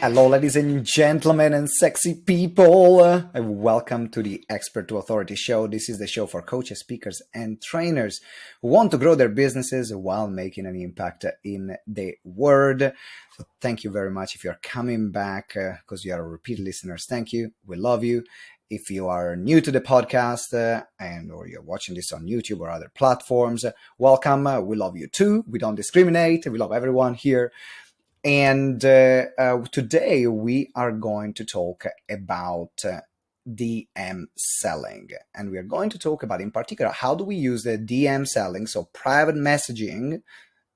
Hello, ladies and gentlemen, and sexy people. Uh, welcome to the Expert to Authority show. This is the show for coaches, speakers, and trainers who want to grow their businesses while making an impact in the world. So, thank you very much if you're coming back because uh, you are repeat listeners. Thank you. We love you. If you are new to the podcast uh, and or you're watching this on YouTube or other platforms, welcome. Uh, we love you too. We don't discriminate. We love everyone here. And uh, uh, today we are going to talk about uh, DM selling. And we are going to talk about, in particular, how do we use the DM selling, so private messaging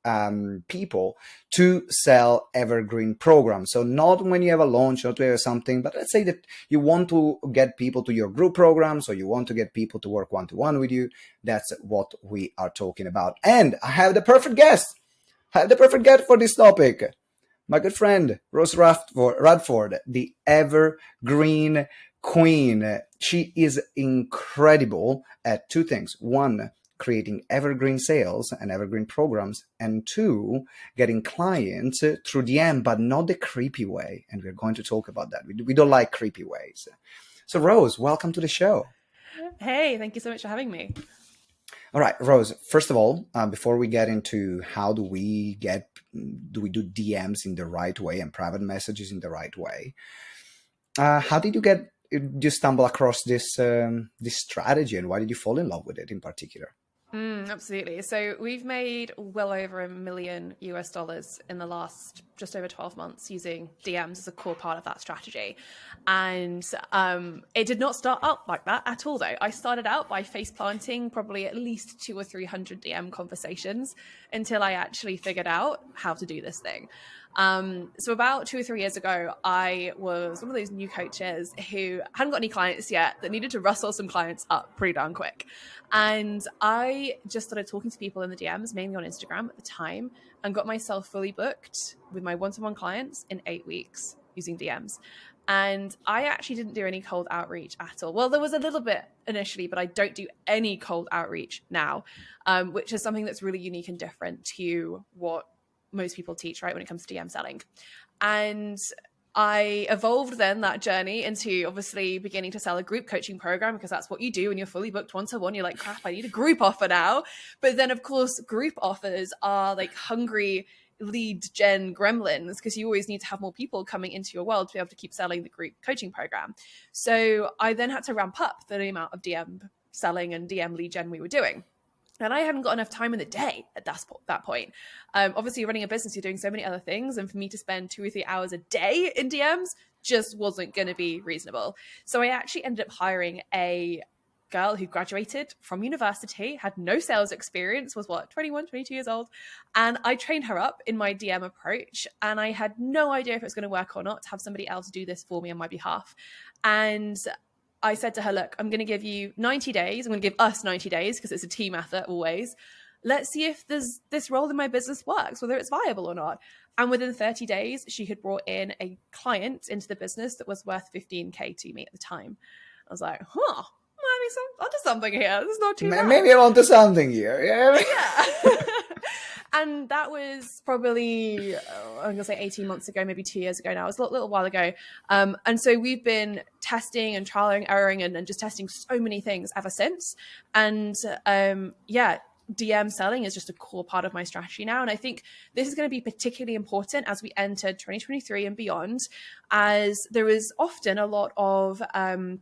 um, people to sell evergreen programs. So not when you have a launch, not when you have something, but let's say that you want to get people to your group programs or you want to get people to work one to one with you. That's what we are talking about. And I have the perfect guest. I have the perfect guest for this topic my good friend Rose Radford, the evergreen queen. She is incredible at two things. One, creating evergreen sales and evergreen programs, and two, getting clients through DM, but not the creepy way. And we're going to talk about that. We, don't like creepy ways. So, Rose, welcome to the show. Hey, thank you so much for having me. All right, Rose. First of all, uh, before we get into how do we get, do we do DMs in the right way and private messages in the right way? Uh, how did you get? You stumble across this um, this strategy, and why did you fall in love with it in particular? Mm, absolutely. So we've made well over a million US dollars in the last just over 12 months using DMs as a core part of that strategy. And um, it did not start out like that at all, though. I started out by face planting probably at least two or 300 DM conversations until I actually figured out how to do this thing. Um, so about two or three years ago, I was one of those new coaches who hadn't got any clients yet that needed to rustle some clients up pretty darn quick. And I just started talking to people in the DMs, mainly on Instagram at the time, and got myself fully booked with my one-to-one clients in eight weeks using DMs. And I actually didn't do any cold outreach at all. Well, there was a little bit initially, but I don't do any cold outreach now, um, which is something that's really unique and different to what most people teach, right, when it comes to DM selling. And I evolved then that journey into obviously beginning to sell a group coaching program because that's what you do when you're fully booked one to one. You're like, crap, I need a group offer now. But then, of course, group offers are like hungry lead gen gremlins because you always need to have more people coming into your world to be able to keep selling the group coaching program. So I then had to ramp up the amount of DM selling and DM lead gen we were doing. And I hadn't got enough time in the day at that, that point. Um, obviously, running a business, you're doing so many other things. And for me to spend two or three hours a day in DMs just wasn't going to be reasonable. So I actually ended up hiring a girl who graduated from university, had no sales experience, was what, 21, 22 years old. And I trained her up in my DM approach. And I had no idea if it was going to work or not to have somebody else do this for me on my behalf. And I said to her, look, I'm going to give you 90 days. I'm going to give us 90 days because it's a team effort always. Let's see if there's this role in my business works, whether it's viable or not. And within 30 days, she had brought in a client into the business that was worth 15K to me at the time. I was like, huh, maybe some onto something here. This is not too bad. Maybe I'm onto something here. Yeah. yeah. and that was probably uh, I'm gonna say 18 months ago, maybe two years ago now. It was a little, little while ago. Um, and so we've been testing and trialing, erroring, and, and just testing so many things ever since. And um, yeah, DM selling is just a core part of my strategy now. And I think this is going to be particularly important as we enter 2023 and beyond, as there is often a lot of um,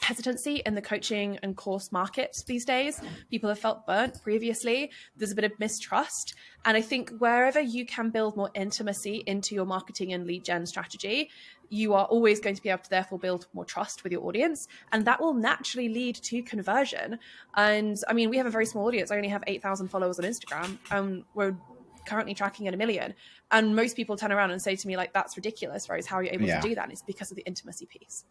hesitancy in the coaching and course market these days. People have felt burnt previously. There's a bit of mistrust. And I think wherever you can build more intimacy into your marketing and lead gen strategy, you are always going to be able to therefore build more trust with your audience. And that will naturally lead to conversion. And I mean, we have a very small audience. I only have 8,000 followers on Instagram and we're currently tracking at a million. And most people turn around and say to me, like, that's ridiculous, Rose. How are you able yeah. to do that? And it's because of the intimacy piece.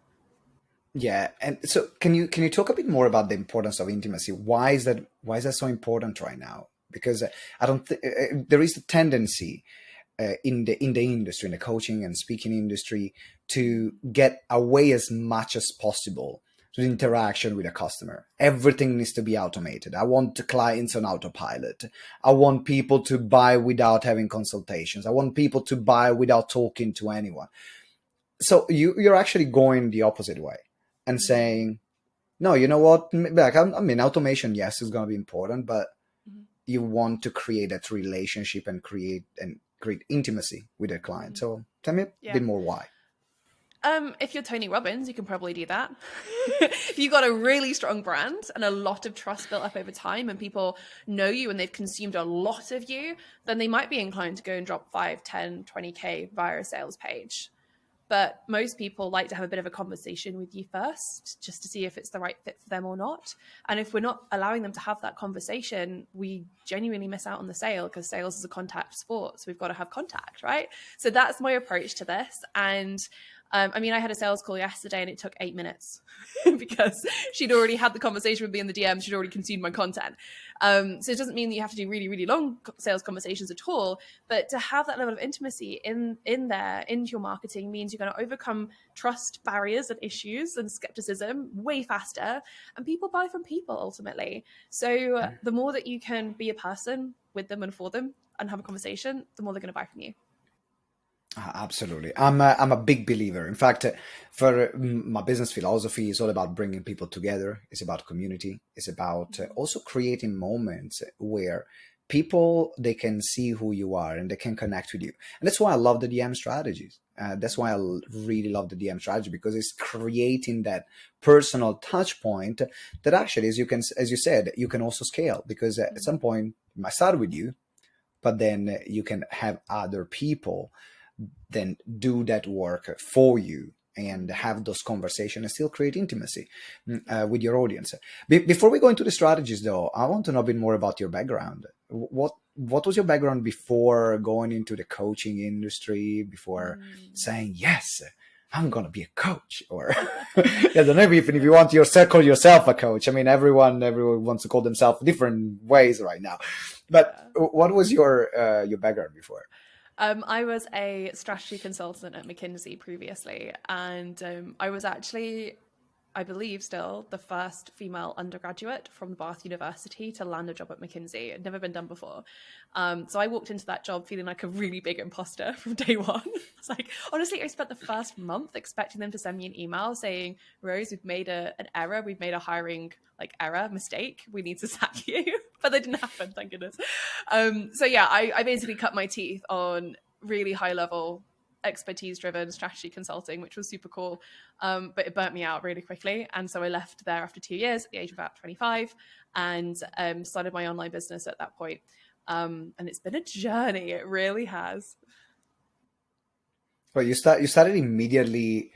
Yeah, and so can you can you talk a bit more about the importance of intimacy? Why is that why is that so important right now? Because I don't th- uh, uh, there is a tendency uh, in the in the industry, in the coaching and speaking industry, to get away as much as possible to the interaction with a customer. Everything needs to be automated. I want clients on autopilot. I want people to buy without having consultations. I want people to buy without talking to anyone so you you're actually going the opposite way and Mhm. saying, no, you know what? Like I mean, automation, yes, is going to be important, but Mhm. you want to create that relationship and create and create intimacy with a client. Mhm. So tell me a Yeah. bit more why. Um, if you're Tony Robbins, you can probably do that. if you've got a really strong brand and a lot of trust built up over time and people know you and they've consumed a lot of you, then they might be inclined to go and drop 5, 10, 20K via a sales page. But most people like to have a bit of a conversation with you first, just to see if it's the right fit for them or not. And if we're not allowing them to have that conversation, we genuinely miss out on the sale because sales is a contact sport. So we've got to have contact, right? So that's my approach to this. And um, I mean, I had a sales call yesterday and it took eight minutes because she'd already had the conversation with me in the DM. She'd already consumed my content. Um, so it doesn't mean that you have to do really, really long sales conversations at all. But to have that level of intimacy in in there into your marketing means you're going to overcome trust barriers and issues and skepticism way faster. And people buy from people ultimately. So uh, the more that you can be a person with them and for them and have a conversation, the more they're going to buy from you. Uh, Absolutely. I'm a, I'm a big believer. In fact, for uh, my business philosophy is all about bringing people together. It's about community. It's about uh, also creating moments where people they can see who you are and they can connect with you. And that's why I love the DM strategies. Uh, that's why I really love the DM strategy because it's creating that personal touch point that actually, as you can, as you said, you can also scale because at some point it might start with you, but then you can have other people then do that work for you and have those conversations and still create intimacy mm, uh, with your audience. Be- before we go into the strategies, though, I want to know a bit more about your background. What what was your background before going into the coaching industry? Before saying yes, I'm gonna be a coach, or I don't know if, if you want to yourself, call yourself a coach. I mean, everyone everyone wants to call themselves different ways right now. But what was your uh, your background before? Um, I was a strategy consultant at McKinsey previously, and um, I was actually, I believe, still the first female undergraduate from Bath University to land a job at McKinsey. It had never been done before. Um, so I walked into that job feeling like a really big imposter from day one. it's like, honestly, I spent the first month expecting them to send me an email saying, Rose, we've made a, an error. We've made a hiring like error mistake. We need to sack you. but that didn't happen, thank goodness. Um, so yeah, I, I basically cut my teeth on really high level expertise driven strategy consulting, which was super cool. Um, but it burnt me out really quickly. And so I left there after two years at the age of about 25 and um, started my online business at that point. Um, and it's been a journey. It really has. Well, you start you started immediately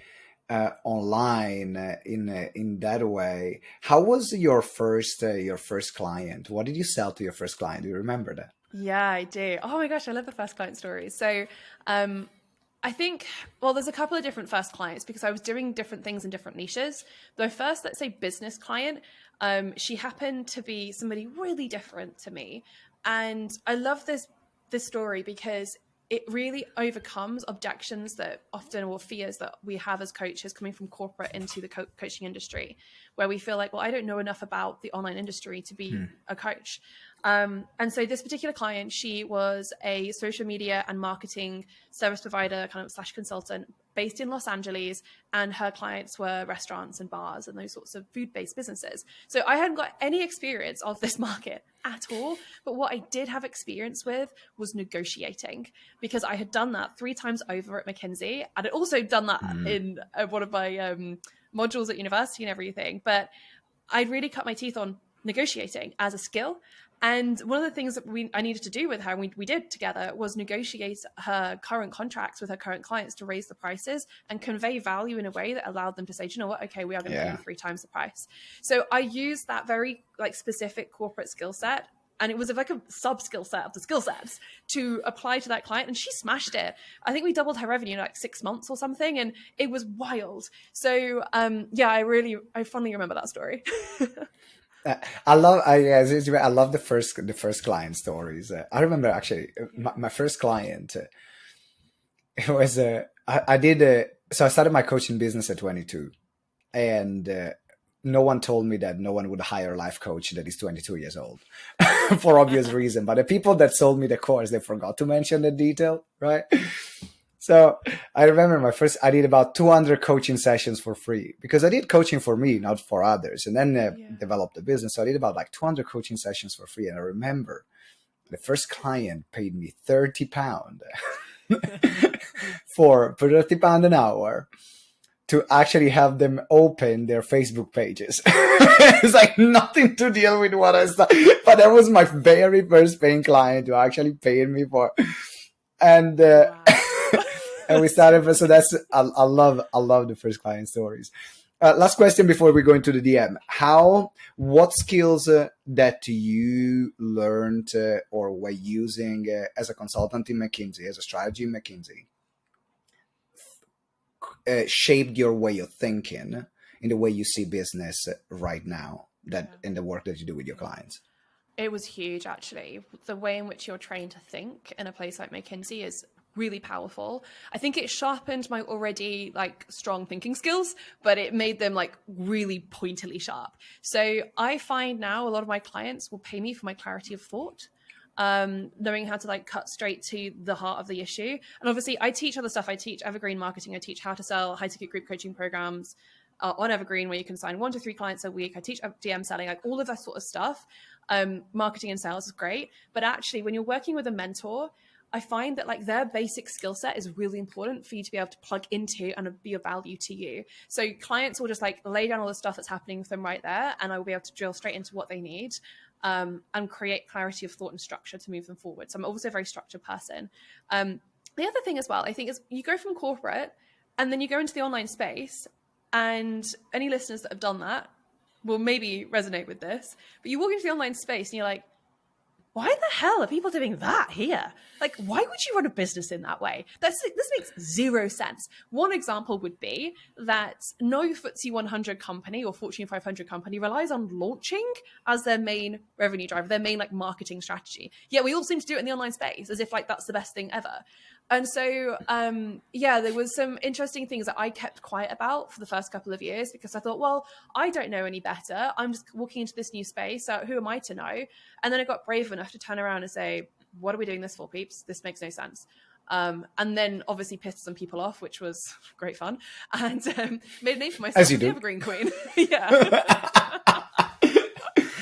uh, online uh, in uh, in that way. How was your first uh, your first client? What did you sell to your first client? Do you remember that? Yeah, I do. Oh my gosh, I love the first client stories. So, um, I think, well, there's a couple of different first clients because I was doing different things in different niches. The first, let's say, business client, um, she happened to be somebody really different to me, and I love this this story because it really overcomes objections that often or fears that we have as coaches coming from corporate into the co- coaching industry, where we feel like, well, I don't know enough about the online industry to be a coach. Um, and so this particular client, she was a social media and marketing service provider, kind of slash consultant based in Los Angeles, and her clients were restaurants and bars and those sorts of food-based businesses. So I hadn't got any experience of this market at all, but what I did have experience with was negotiating because I had done that three times over at McKinsey, and I'd also done that in uh, one of my um, modules at university and everything. But I'd really cut my teeth on negotiating as a skill. And one of the things that we I needed to do with her, and we, we did together, was negotiate her current contracts with her current clients to raise the prices and convey value in a way that allowed them to say, "Do you know what? Okay, we are going to pay you three times the price. So I used that very like specific corporate skill set. And it was like a sub skill set of the skill sets to apply to that client. And she smashed it. I think we doubled her revenue in like six months or something. And it was wild. So um, yeah, I really, I fondly remember that story. I love I I love the first the first client stories. Uh, I remember actually uh, my, my first client. Uh, it was uh, I, I did uh, so I started my coaching business at 22, and uh, no one told me that no one would hire a life coach that is 22 years old for obvious reason. But the people that sold me the course they forgot to mention the detail, right? So I remember my first, I did about 200 coaching sessions for free because I did coaching for me, not for others, and then uh, yeah. developed the business. So I did about like 200 coaching sessions for free. And I remember the first client paid me 30 pound for 30 pound an hour to actually have them open their Facebook pages. it's like nothing to deal with what I saw, but that was my very first paying client who actually paid me for, and uh, wow and we started. So that's I, I, love I love the first client stories. Uh, last question before we go into the DM: How what skills uh, that you learned uh, or were using uh, as a consultant in McKinsey, as a strategy in McKinsey, uh, shaped your way of thinking in the way you see business right now? That yeah. in the work that you do with your clients. It was huge, actually. The way in which you're trained to think in a place like McKinsey is really powerful. I think it sharpened my already like strong thinking skills, but it made them like really pointily sharp. So I find now a lot of my clients will pay me for my clarity of thought. Um, knowing how to like cut straight to the heart of the issue. And obviously I teach other stuff. I teach evergreen marketing. I teach how to sell high ticket group coaching programs uh, on Evergreen where you can sign one to three clients a week. I teach DM selling, like all of that sort of stuff. Um, marketing and sales is great. But actually, when you're working with a mentor, I find that like their basic skill set is really important for you to be able to plug into and be of value to you. So clients will just like lay down all the stuff that's happening with them right there, and I will be able to drill straight into what they need um, and create clarity of thought and structure to move them forward. So I'm also a very structured person. Um, the other thing as well, I think, is you go from corporate and then you go into the online space, and any listeners that have done that will maybe resonate with this. But you walk into the online space and you're like, why the hell are people doing that here? Like, why would you run a business in that way? That's, this makes zero sense. One example would be that no FTSE 100 company or Fortune 500 company relies on launching as their main revenue driver, their main like marketing strategy. Yeah, we all seem to do it in the online space as if like that's the best thing ever. And so, um, yeah, there was some interesting things that I kept quiet about for the first couple of years because I thought, well, I don't know any better. I'm just walking into this new space. So who am I to know? And then I got brave enough to turn around and say, what are we doing this for, peeps? This makes no sense. Um, and then obviously pissed some people off, which was great fun, and um, made a name for myself as you do. Evergreen Queen. yeah.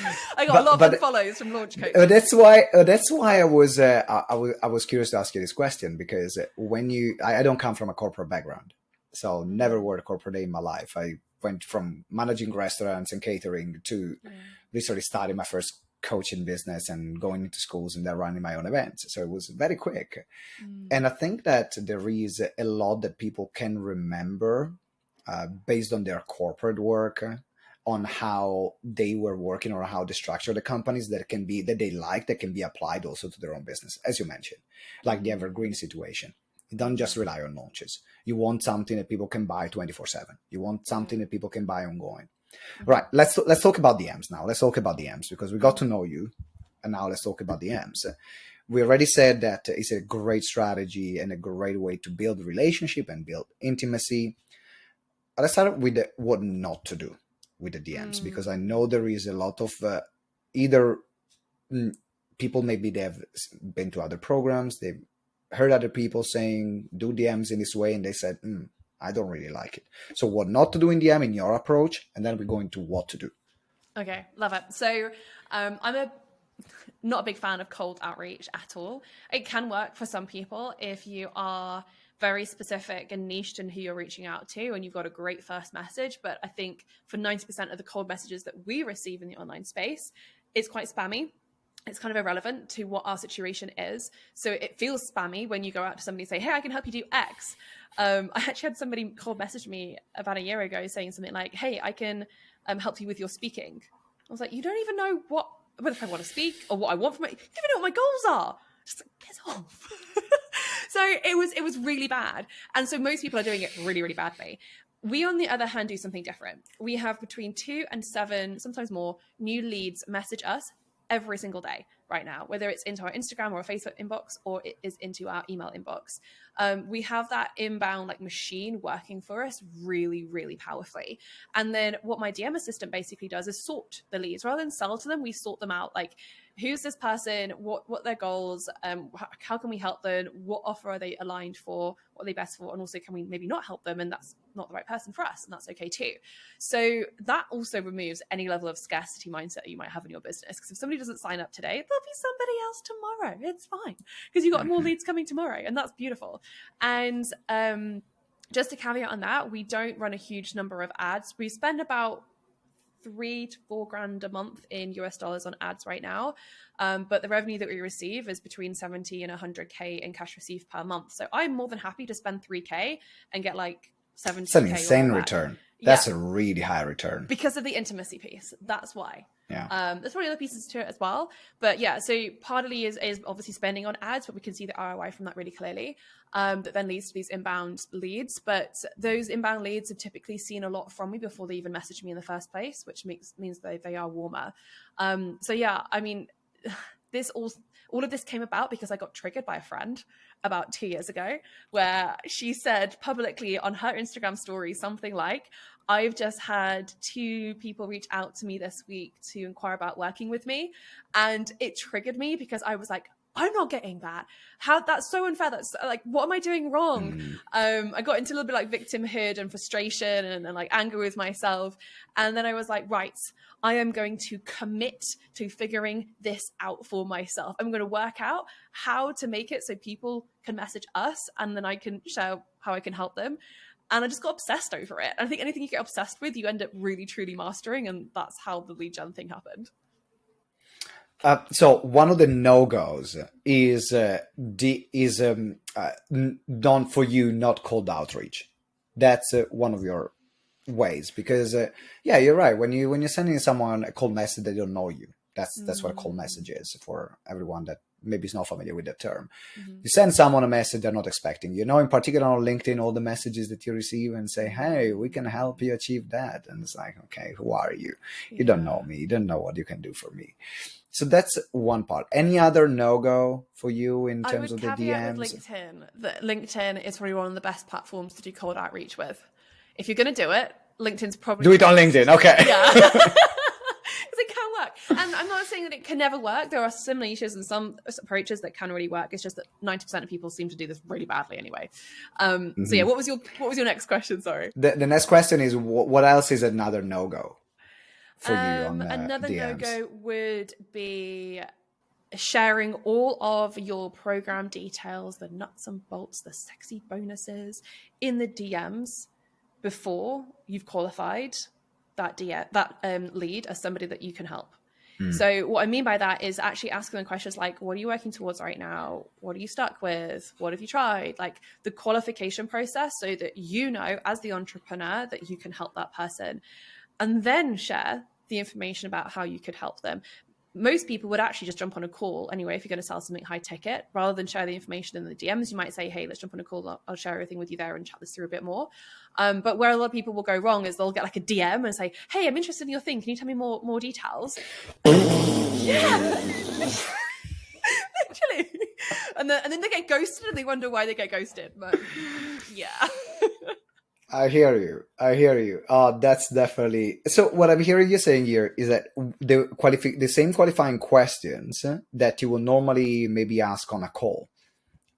I got but, a lot but, of follows from Launch Coach. Uh, that's why. Uh, that's why I was. Uh, I, I, was. I was curious to ask you this question because when you, I, I, don't come from a corporate background, so never worked corporate in my life. I went from managing restaurants and catering to yeah. literally starting my first coaching business and going into schools and then running my own events. So it was very quick. Mm. And I think that there is a lot that people can remember uh, based on their corporate work on how they were working or how they structure the companies that can be that they like that can be applied also to their own business as you mentioned like the mm-hmm. evergreen situation. You don't just rely on launches. You want something that people can buy 24 7 you want something mm-hmm. that people can buy ongoing. Mm-hmm. Right let's let's talk about dms now. Let's talk about dms because we got to know you and now let's talk about dms we already said that it's a great strategy and a great way to build relationship and build intimacy. Let's start with what not to do with the DMs mm. because I know there is a lot of uh, either mm, people maybe they've been to other programs, they've heard other people saying do DMs in this way, and they said, mm, I don't really like it. So, what not to do in DM in your approach, and then we go into what to do. Okay, love it. So, um, I'm a not a big fan of cold outreach at all. It can work for some people if you are very specific and niched in who you're reaching out to and you've got a great first message. But i think for 90% of the cold messages that we receive in the online space it's quite spammy. It's kind of irrelevant to what our situation is. So it feels spammy when you go out to somebody and say hey i can help you do x. Um, i actually had somebody cold message me about a year ago saying something like hey i can um, help you with your speaking. I was like you don't even know what whether if i want to speak or what i want from it you don't even know what my goals are. Just like, piss off so it was it was really bad. And so most people are doing it really, really badly. We, on the other hand, do something different. We have between two and seven, sometimes more, new leads message us every single day right now, whether it's into our Instagram or Facebook inbox or it is into our email inbox. Um, we have that inbound like machine working for us really, really powerfully. And then what my DM assistant basically does is sort the leads rather than sell to them. We sort them out like who's this person? What what their goals? Um, how, how can we help them? What offer are they aligned for? What are they best for? And also, can we maybe not help them? And that's not the right person for us, and that's okay too. So that also removes any level of scarcity mindset that you might have in your business. Because if somebody doesn't sign up today, there'll be somebody else tomorrow. It's fine because you've got more leads coming tomorrow, and that's beautiful. And um, just a caveat on that, we don't run a huge number of ads. We spend about three to four grand a month in US dollars on ads right now. Um, but the revenue that we receive is between 70 and 100K in cash received per month. So I'm more than happy to spend 3K and get like 70 It's an insane return. That's yeah. a really high return. Because of the intimacy piece. That's why. Yeah. Um, there's probably other pieces to it as well. But yeah, so partly is, is obviously spending on ads, but we can see the ROI from that really clearly. Um, that then leads to these inbound leads. But those inbound leads have typically seen a lot from me before they even message me in the first place, which makes means they, they are warmer. Um, so yeah, I mean, this all all of this came about because I got triggered by a friend about two years ago, where she said publicly on her Instagram story something like, I've just had two people reach out to me this week to inquire about working with me. And it triggered me because I was like, I'm not getting that. How that's so unfair. That's like, what am I doing wrong? Mm. Um, I got into a little bit like victimhood and frustration and, and like anger with myself. And then I was like, right, I am going to commit to figuring this out for myself. I'm going to work out how to make it so people can message us and then I can share how I can help them and I just got obsessed over it. I think anything you get obsessed with, you end up really truly mastering, and that's how the lead gen thing happened. Uh, so one of the no goes is uh, the, is um, uh, done for you not cold outreach. That's uh, one of your ways because uh, yeah, you're right. When you when you're sending someone a cold message, they don't know you. That's that's what a cold mm. message is for everyone that maybe is not familiar with the term. Mm-hmm. You send someone a message they're not expecting. You know, in particular on LinkedIn, all the messages that you receive and say, "Hey, we can help you achieve that," and it's like, "Okay, who are you? You don't know me. You don't know what you can do for me." So that's one part. Any other no go for you in terms of the DMs? With LinkedIn, that LinkedIn is probably one of the best platforms to do cold outreach with. If you're going to do it, LinkedIn's probably do it on LinkedIn. Okay. Yeah. it can work. And I'm not saying that it can never work. There are some niches and some approaches that can really work. It's just that 90% of people seem to do this really badly anyway. Um, mm-hmm. So yeah, what was your what was your next question? Sorry. The, the next question is what else is another no go for um, you on Another no go would be sharing all of your program details, the nuts and bolts, the sexy bonuses in the DMs before you've qualified that DM, that um, lead as somebody that you can help. Mm. So what I mean by that is actually asking them questions like, "What are you working towards right now? What are you stuck with? What have you tried?" Like the qualification process, so that you know as the entrepreneur that you can help that person, and then share the information about how you could help them most people would actually just jump on a call anyway if you're going to sell something high ticket rather than share the information in the DMs. You might say, "Hey, let's jump on a call. I'll, I'll share everything with you there and chat this through a bit more." Um, but where a lot of people will go wrong is they'll get like a DM and say, "Hey, I'm interested in your thing. Can you tell me more more details?" yeah, literally. And then and then they get ghosted and they wonder why they get ghosted. But yeah. I hear you. I hear you. Uh, that's definitely. So what I'm hearing you saying here is that the qualify the same qualifying questions that you will normally maybe ask on a call,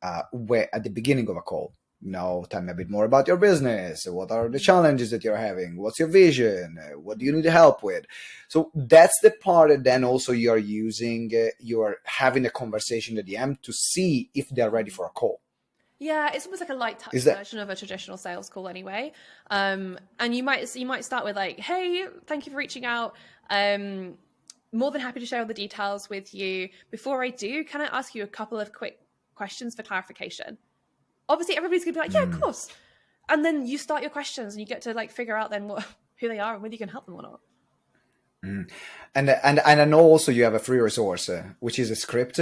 uh, where at the beginning of a call, you know, tell me a bit more about your business. What are the challenges that you're having? What's your vision? What do you need help with? So that's the part that then also you're using. Uh, you're having a conversation at the end to see if they're ready for a call yeah, it's almost like a light touch that... version of a traditional sales call anyway. Um, and you might you might start with like, "Hey, thank you for reaching out. Um, more than happy to share all the details with you. Before I do, can I ask you a couple of quick questions for clarification?" Obviously, everybody's gonna be like, "Yeah, mm. of hmm. course." And then you start your questions, and you get to like figure out then what who they are and whether you can help them or not. Mm. And and and I know also you have a free resource, uh, which is a script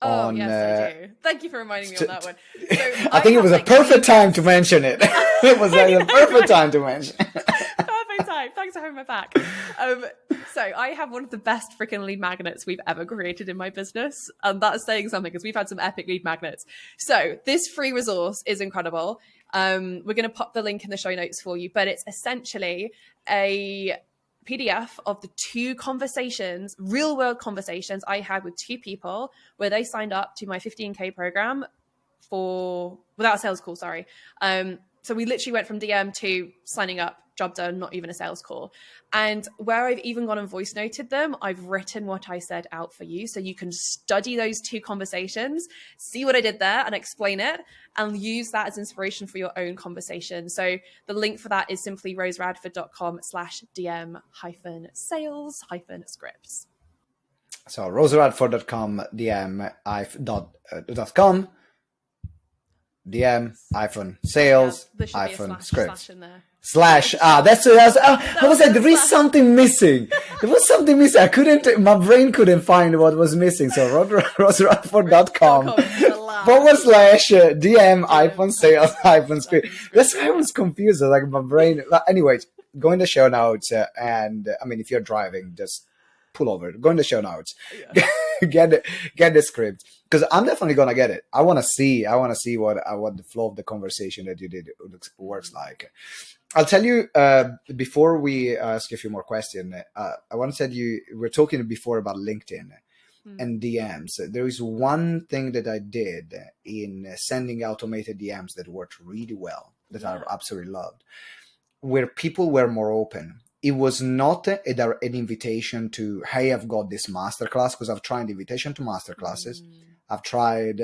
Oh on, yes, uh, I do. Thank you for reminding me on that one. So I, I think it was like, a perfect time to mention it. it was like a perfect time to mention. perfect time. Thanks for having my back. Um, so I have one of the best freaking lead magnets we've ever created in my business, and that's saying something because we've had some epic lead magnets. So this free resource is incredible. Um, we're going to pop the link in the show notes for you, but it's essentially a PDF of the two conversations, real world conversations I had with two people where they signed up to my 15K program for without a sales call, sorry. Um, so we literally went from DM to signing up, job done, not even a sales call. And where I've even gone and voice noted them, I've written what I said out for you. So you can study those two conversations, see what I did there and explain it and use that as inspiration for your own conversation. So the link for that is simply roseradford.com slash DM hyphen sales hyphen scripts. So roseradford.com DM dot, uh, dot com DM, hyphen sales, Yeah, there should be a hyphen scripts. Slash. Ah, that's what I was. ah, I was like, there is something missing. There was something missing. I couldn't. My brain couldn't find what was missing. So roseradford.com slash. forward slash uh, DM hyphen sales hyphen script. That's why I was confused. Like my brain. Anyways, go in the show notes, uh, and uh, I mean, if you're driving, just pull over. Go in the show notes. get it, get the script because I'm definitely gonna get it. I want to see. I want to see what uh, what the flow of the conversation that you did looks, works like. I'll tell you uh, before we ask a few more questions. Uh, I want to tell you we are talking before about LinkedIn and DMs. There is one thing that I did in sending automated DMs that worked really well that I absolutely loved, where people were more open. It was not a, a- an invitation to, hey, I've got this masterclass because I've tried invitation to masterclasses. I've tried,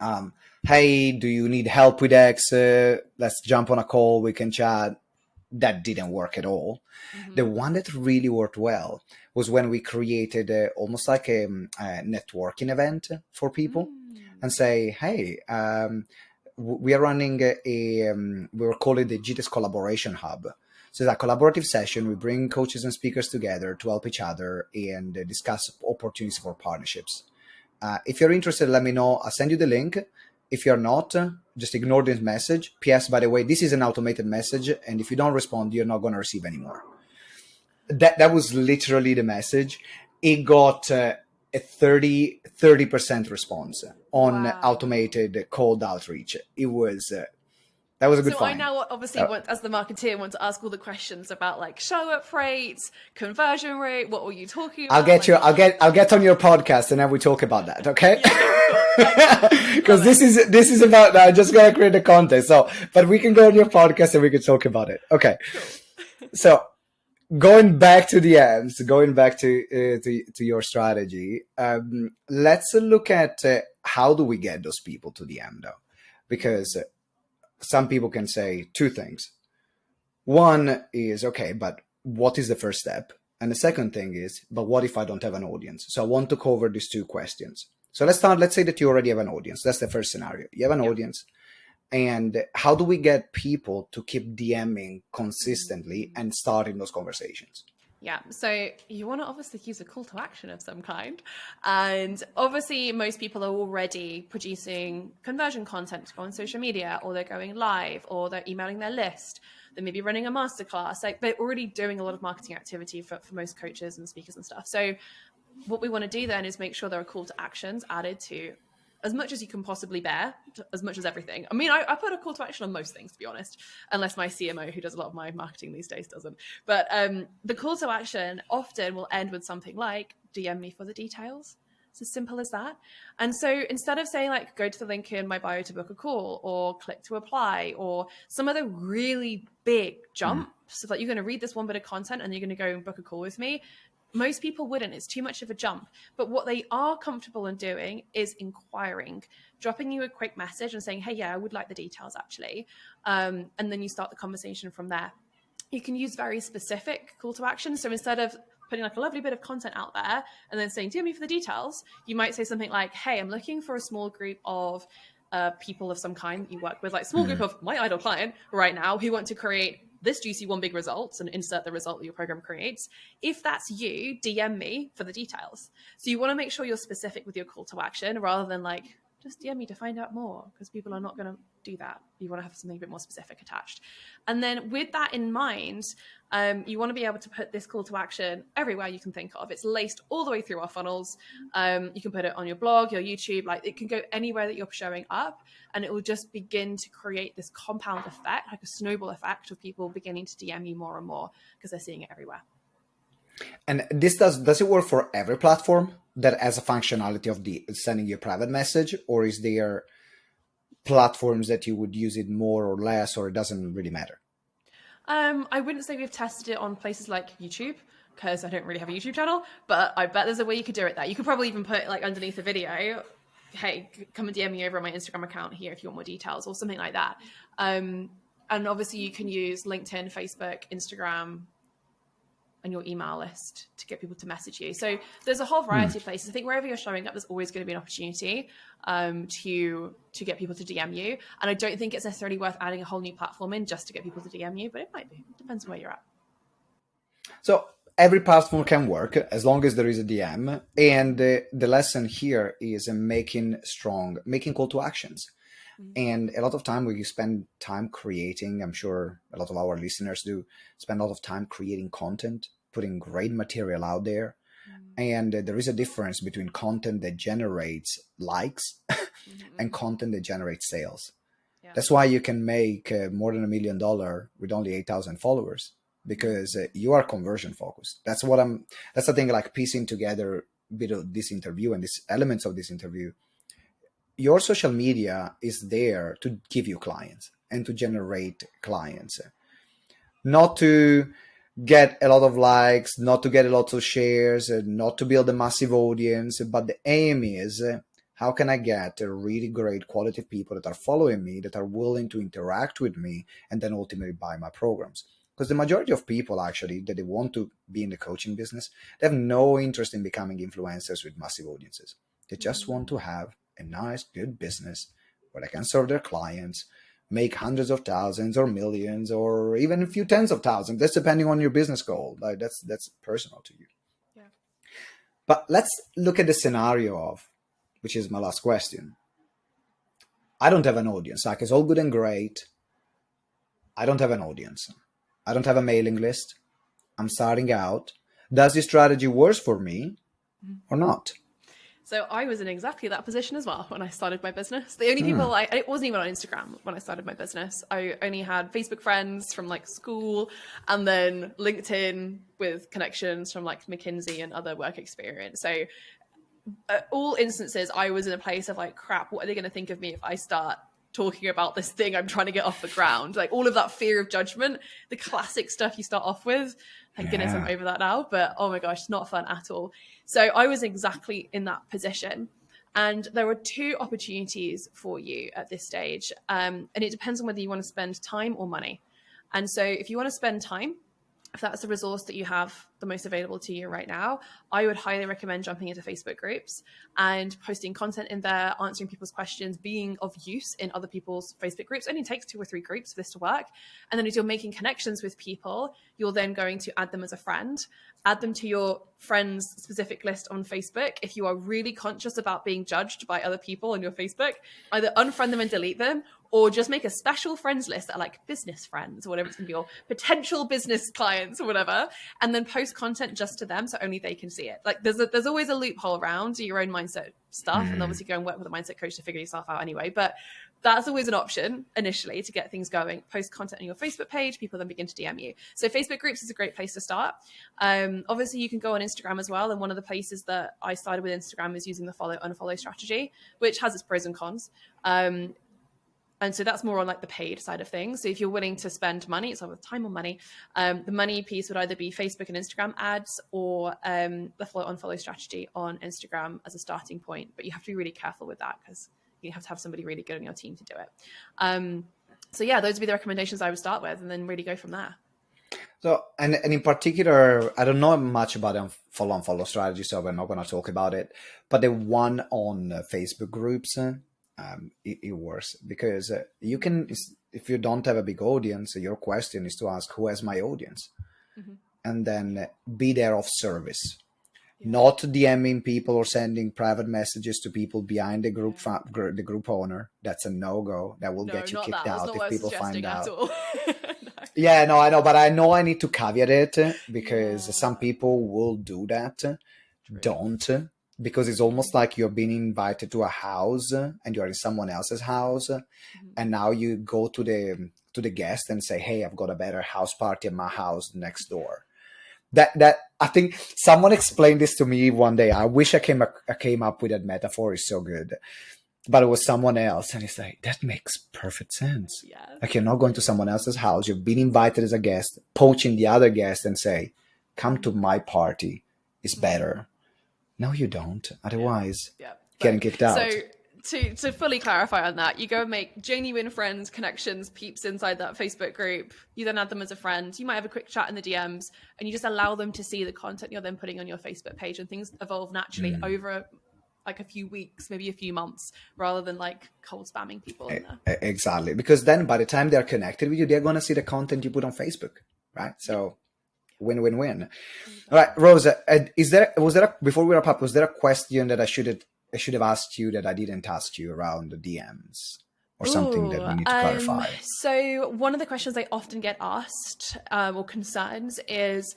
um, hey, do you need help with X? Uh, let's jump on a call. We can chat. That didn't work at all. Mm-hmm. The one that really worked well was when we created uh, almost like a, um, a networking event for people and say, hey, um, we are running a, a um, we were calling the GTS Collaboration Hub. So it's a collaborative session. We bring coaches and speakers together to help each other and uh, discuss opportunities for partnerships. Uh, if you're interested, let me know. I'll send you the link. If you're not, uh, just ignore this message. P.S. By the way, this is an automated message, and if you don't respond, you're not going to receive anymore. That that was literally the message. It got uh, a 30 percent response on Wow. automated cold outreach. It was uh, that was a good So I now obviously Uh, want, as the marketeer, want to ask all the questions about like show up rates, conversion rate. What were you talking about? I'll get you. I'll get. I'll get on your podcast, and then we talk about that. Okay. Yeah, Because this is this is about. I just gotta create the content. So, but we can go on your podcast and we can talk about it. Okay. So, going back to the DMs, going back to uh, to to your strategy. Um, let's look at uh, how do we get those people to the end, though, because uh, some people can say two things. One is okay, but what is the first step? And the second thing is, but what if I don't have an audience? So I want to cover these two questions. So let's start. Let's say that you already have an audience. That's the first scenario. You have an Yeah. audience. And how do we get people to keep DMing consistently mm. and starting those conversations? Yeah, so you want to obviously use a call to action of some kind. And obviously, most people are already producing conversion content on social media, or they're going live, or they're emailing their list. They may be running a masterclass. Like they're already doing a lot of marketing activity for, for most coaches and speakers and stuff. So, what we want to do then is make sure there are call to actions added to as much as you can possibly bear, as much as everything. I mean, I, I put a call to action on most things, to be honest, unless my CMO, who does a lot of my marketing these days, doesn't. But um, the call to action often will end with something like DM me for the details. It's as simple as that. And so instead of saying, like, go to the link in my bio to book a call or click to apply or some other really big jumps, so that you're going to read this one bit of content and you're going to go and book a call with me, most people wouldn't. It's too much of a jump. But what they are comfortable in doing is inquiring, dropping you a quick message and saying, hey, yeah, I would like the details actually. Um, and then you start the conversation from there. You can use very specific call to action. So instead of putting like a lovely bit of content out there and then saying, DM me for the details, you might say something like, hey, I'm looking for a small group of uh, people of some kind that you work with, like small group of my idol client right now who want to create this juicy one big results and insert the result that your program creates. If that's you, DM me for the details. So you want to make sure you're specific with your call to action rather than like just DM me to find out more because people are not going to do that. You want to have something a bit more specific attached. And then with that in mind, um, you want to be able to put this call to action everywhere you can think of. It's laced all the way through our funnels. Um, you can put it on your blog, your YouTube, like it can go anywhere that you're showing up, and it will just begin to create this compound effect, like a snowball effect of people beginning to DM you more and more because they're seeing it everywhere. And this does does it work for every platform that has a functionality of the sending you a private message, or is there platforms that you would use it more or less, or it doesn't really matter? Um, I wouldn't say we've tested it on places like YouTube because I don't really have a YouTube channel, but I bet there's a way you could do it there. You could probably even put like underneath the video, hey, come and DM me over on my Instagram account here if you want more details or something like that. Um, and obviously you can use LinkedIn, Facebook, Instagram, and your email list to get people to message you. So there's a whole hmm. variety mm. of places. I think wherever you're showing up, there's always going to be an opportunity um, to to get people to DM you. And I don't think it's necessarily worth adding a whole new platform in just to get people to DM you, but it might be. It depends on where you're at. So every platform can work as long as there is a DM. And the, the lesson here is making strong, making call to actions. Mm-hmm. And a lot of time we spend time creating, I'm sure a lot of our listeners do spend a lot of time creating content, putting great material out there. Mm-hmm. And uh, there is a difference between content that generates likes mm-hmm. and content that generates sales. Yeah. That's why you can make uh, more than a million dollar with only 8,000 followers because uh, you are conversion focused. That's what I'm, that's the thing like piecing together a bit of this interview and these elements of this interview your social media is there to give you clients and to generate clients not to get a lot of likes not to get a lot of shares and not to build a massive audience. But the aim is uh, how can i get a really great quality of people that are following me that are willing to interact with me and then ultimately buy my programs? Because the majority of people actually that they want to be in the coaching business they have no interest in becoming influencers with massive audiences. They just want to have a nice, good business where they can serve their clients, make hundreds of thousands or millions or even a few tens of thousands. That's depending on your business goal. Like that's that's personal to you. Yeah. But let's look at the scenario of, which is my last question. I don't have an audience. Like it's all good and great. I don't have an audience. I don't have a mailing list. I'm starting out. Does this strategy work for me mm-hmm. or not? So I was in exactly that position as well when I started my business. The only mm. people I it wasn't even on Instagram when I started my business. I only had Facebook friends from like school and then LinkedIn with connections from like McKinsey and other work experience. So uh, all instances I was in a place of like crap, what are they going to think of me if I start talking about this thing I'm trying to get off the ground? Like all of that fear of judgment, the classic stuff you start off with. Thank yeah. goodness I'm over that now, but oh my gosh, it's not fun at all. So I was exactly in that position. And there are two opportunities for you at this stage. Um, and it depends on whether you want to spend time or money. And so if you want to spend time, if that's the resource that you have the most available to you right now, I would highly recommend jumping into Facebook groups and posting content in there, answering people's questions, being of use in other people's Facebook groups. It only takes two or three groups for this to work. And then as you're making connections with people, you're then going to add them as a friend, add them to your friends specific list on Facebook. If you are really conscious about being judged by other people on your Facebook, either unfriend them and delete them or just make a special friends list that are like business friends or whatever it's going to be, or potential business clients or whatever, and then post content just to them so only they can see it. Like there's a, there's always a loophole around your own mindset stuff, mm. and obviously go and work with a mindset coach to figure yourself out anyway. But that's always an option initially to get things going. Post content on your Facebook page, people then begin to DM you. So Facebook groups is a great place to start. Um, obviously, you can go on Instagram as well, and one of the places that I started with Instagram is using the follow unfollow strategy, which has its pros and cons. Um, and so that's more on like the paid side of things. So if you're willing to spend money it's either time or money um, the money piece would either be facebook and instagram ads or um, the follow unfollow strategy on instagram as a starting point. But you have to be really careful with that because you have to have somebody really good on your team to do it. Um, so yeah those would be the recommendations i would start with and then really go from there. So, and, and in particular, I don't know much about the follow unfollow strategy, so we're not going to talk about it. But the one on uh, Facebook groups, um, it, it, works because uh, you can if you don't have a big audience your question is to ask who has my audience mm-hmm. and then be there of service yeah. not dming people or sending private messages to people behind the group yeah. fa- the group owner that's a no-go that will no, get you kicked out if people find out no. yeah no i know but i know i need to caveat it because yeah. some people will do that True. don't because it's almost like you're being invited to a house and you're in someone else's house mm-hmm. and now you go to the to the guest and say hey i've got a better house party at my house next door that that I think someone explained this to me one day. I wish I came I came up with that metaphor. It's so good, but it was someone else, and it's like that makes perfect sense. Yeah. Like you're not going to someone else's house. You've been invited as a guest, poaching the other guest, and say, "Come to my party. It's better." No, you don't. Otherwise, Yeah. getting kicked out. So to to fully clarify on that, you go and make genuine friends, connections, peeps inside that Facebook group. You then add them as a friend. You might have a quick chat in the DMs, and you just allow them to see the content you're then putting on your Facebook page, and things evolve naturally Mm. over like a few weeks, maybe a few months, rather than like cold spamming people in there. Exactly. Because then by the time they're connected with you, they're going to see the content you put on Facebook, right? So win, win, win. All right, Rosa, is there, was there, a, before we wrap up, was there a question that I should have, I should have asked you that I didn't ask you around the DMs or something that we need to Ooh, um, clarify? So, one of the questions I often get asked um, or concerns is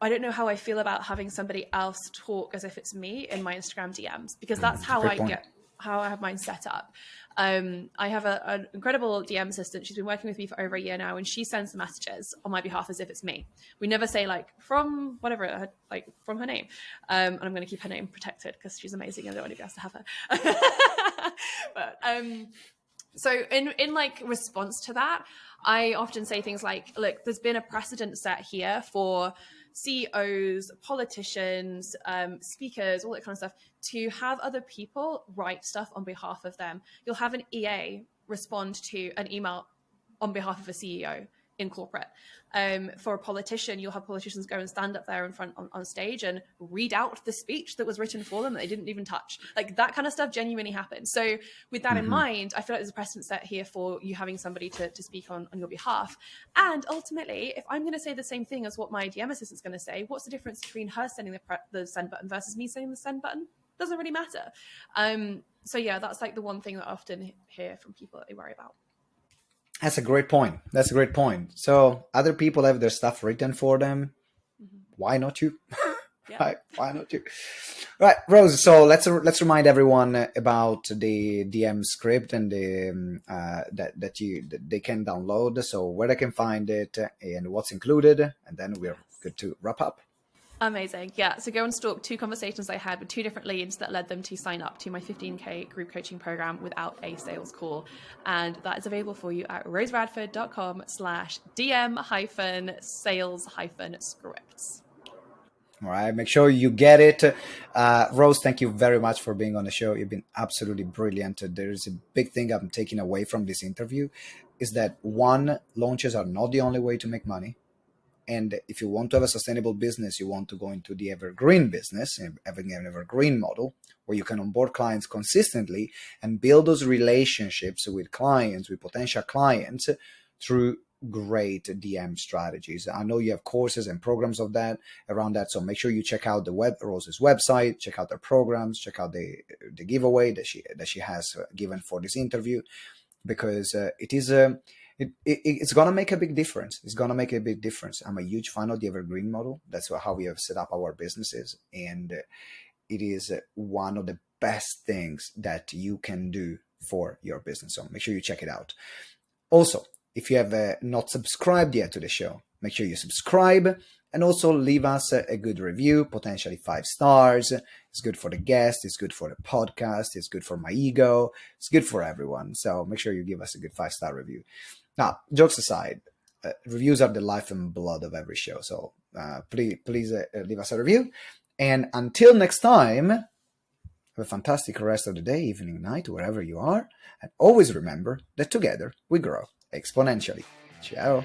I don't know how I feel about having somebody else talk as if it's me in my Instagram DMs because that's how great I point. get how I have mine set up. Um, I have a, an incredible DM assistant. She's been working with me for over a year now, and she sends the messages on my behalf as if it's me. We never say like from whatever, like from her name. Um, and I'm going to keep her name protected because she's amazing, and I don't want anybody else to have her. but um, so in in like response to that i often say things like look there's been a precedent set here for ceos politicians um, speakers all that kind of stuff to have other people write stuff on behalf of them. You'll have an ea respond to an email on behalf of a ceo in corporate. Um, for a politician you'll have politicians go and stand up there in front on, on stage and read out the speech that was written for them that they didn't even touch. Like that kind of stuff genuinely happens. So with that in Mhm. mind i feel like there's a precedent set here for you having somebody to, to speak on on your behalf. And ultimately if i'm going to say the same thing as what my dm assistant's going to say what's the difference between her sending the, pre- the send button versus me sending the send button? Doesn't really matter. Um so yeah that's like the one thing that i often hear from people that they worry about That's a great point. That's a great point. So other people have their stuff written for them. Why not you? Yeah. Why not you? Right, Rose. So let's let's remind everyone about the DM script and the um, uh, that that you that they can download. So where they can find it and what's included, and then we're good to wrap up. Amazing. Yeah. So go and stalk two conversations I had with two different leads that led them to sign up to my 15K group coaching program without a sales call. And that is available for you at roseradford.com slash DM hyphen sales hyphen scripts. All right, make sure you get it. Uh, Rose, thank you very much for being on the show. You've been absolutely brilliant. There's a big thing I'm taking away from this interview is that one, launches are not the only way to make money. And if you want to have a sustainable business, you want to go into the evergreen business, having an evergreen model where you can onboard clients consistently and build those relationships with clients, with potential clients through great DM strategies. I know you have courses and programs of that around that. So make sure you check out the web Rose's website, check out their programs, check out the the giveaway that she that she has uh, given for this interview, because uh, it is a it, it, it's gonna make a big difference. It's gonna make a big difference. I'm a huge fan of the evergreen model. That's how we have set up our businesses, and it is one of the best things that you can do for your business. So make sure you check it out. Also, if you have uh, not subscribed yet to the show, make sure you subscribe and also leave us a, a good review, potentially five stars. It's good for the guest, it's good for the podcast, it's good for my ego, it's good for everyone. So make sure you give us a good five star review. Now, jokes aside, uh, reviews are the life and blood of every show. So uh, please, please uh, leave us a review. And until next time, have a fantastic rest of the day, evening, night, wherever you are. And always remember that together we grow exponentially. Ciao.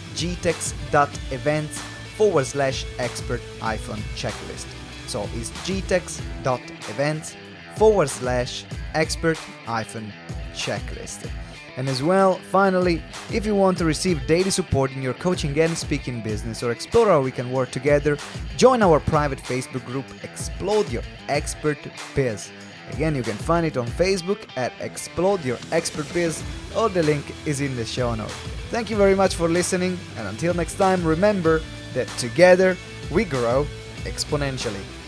gtex.events forward slash expert hyphen checklist. So it's gtex.events forward slash expert hyphen checklist. And as well, finally, if you want to receive daily support in your coaching and speaking business or explore how we can work together, join our private Facebook group Explode Your Expert Biz. Again, you can find it on Facebook at Explode Your Expert Biz, or the link is in the show notes. Thank you very much for listening, and until next time, remember that together we grow exponentially.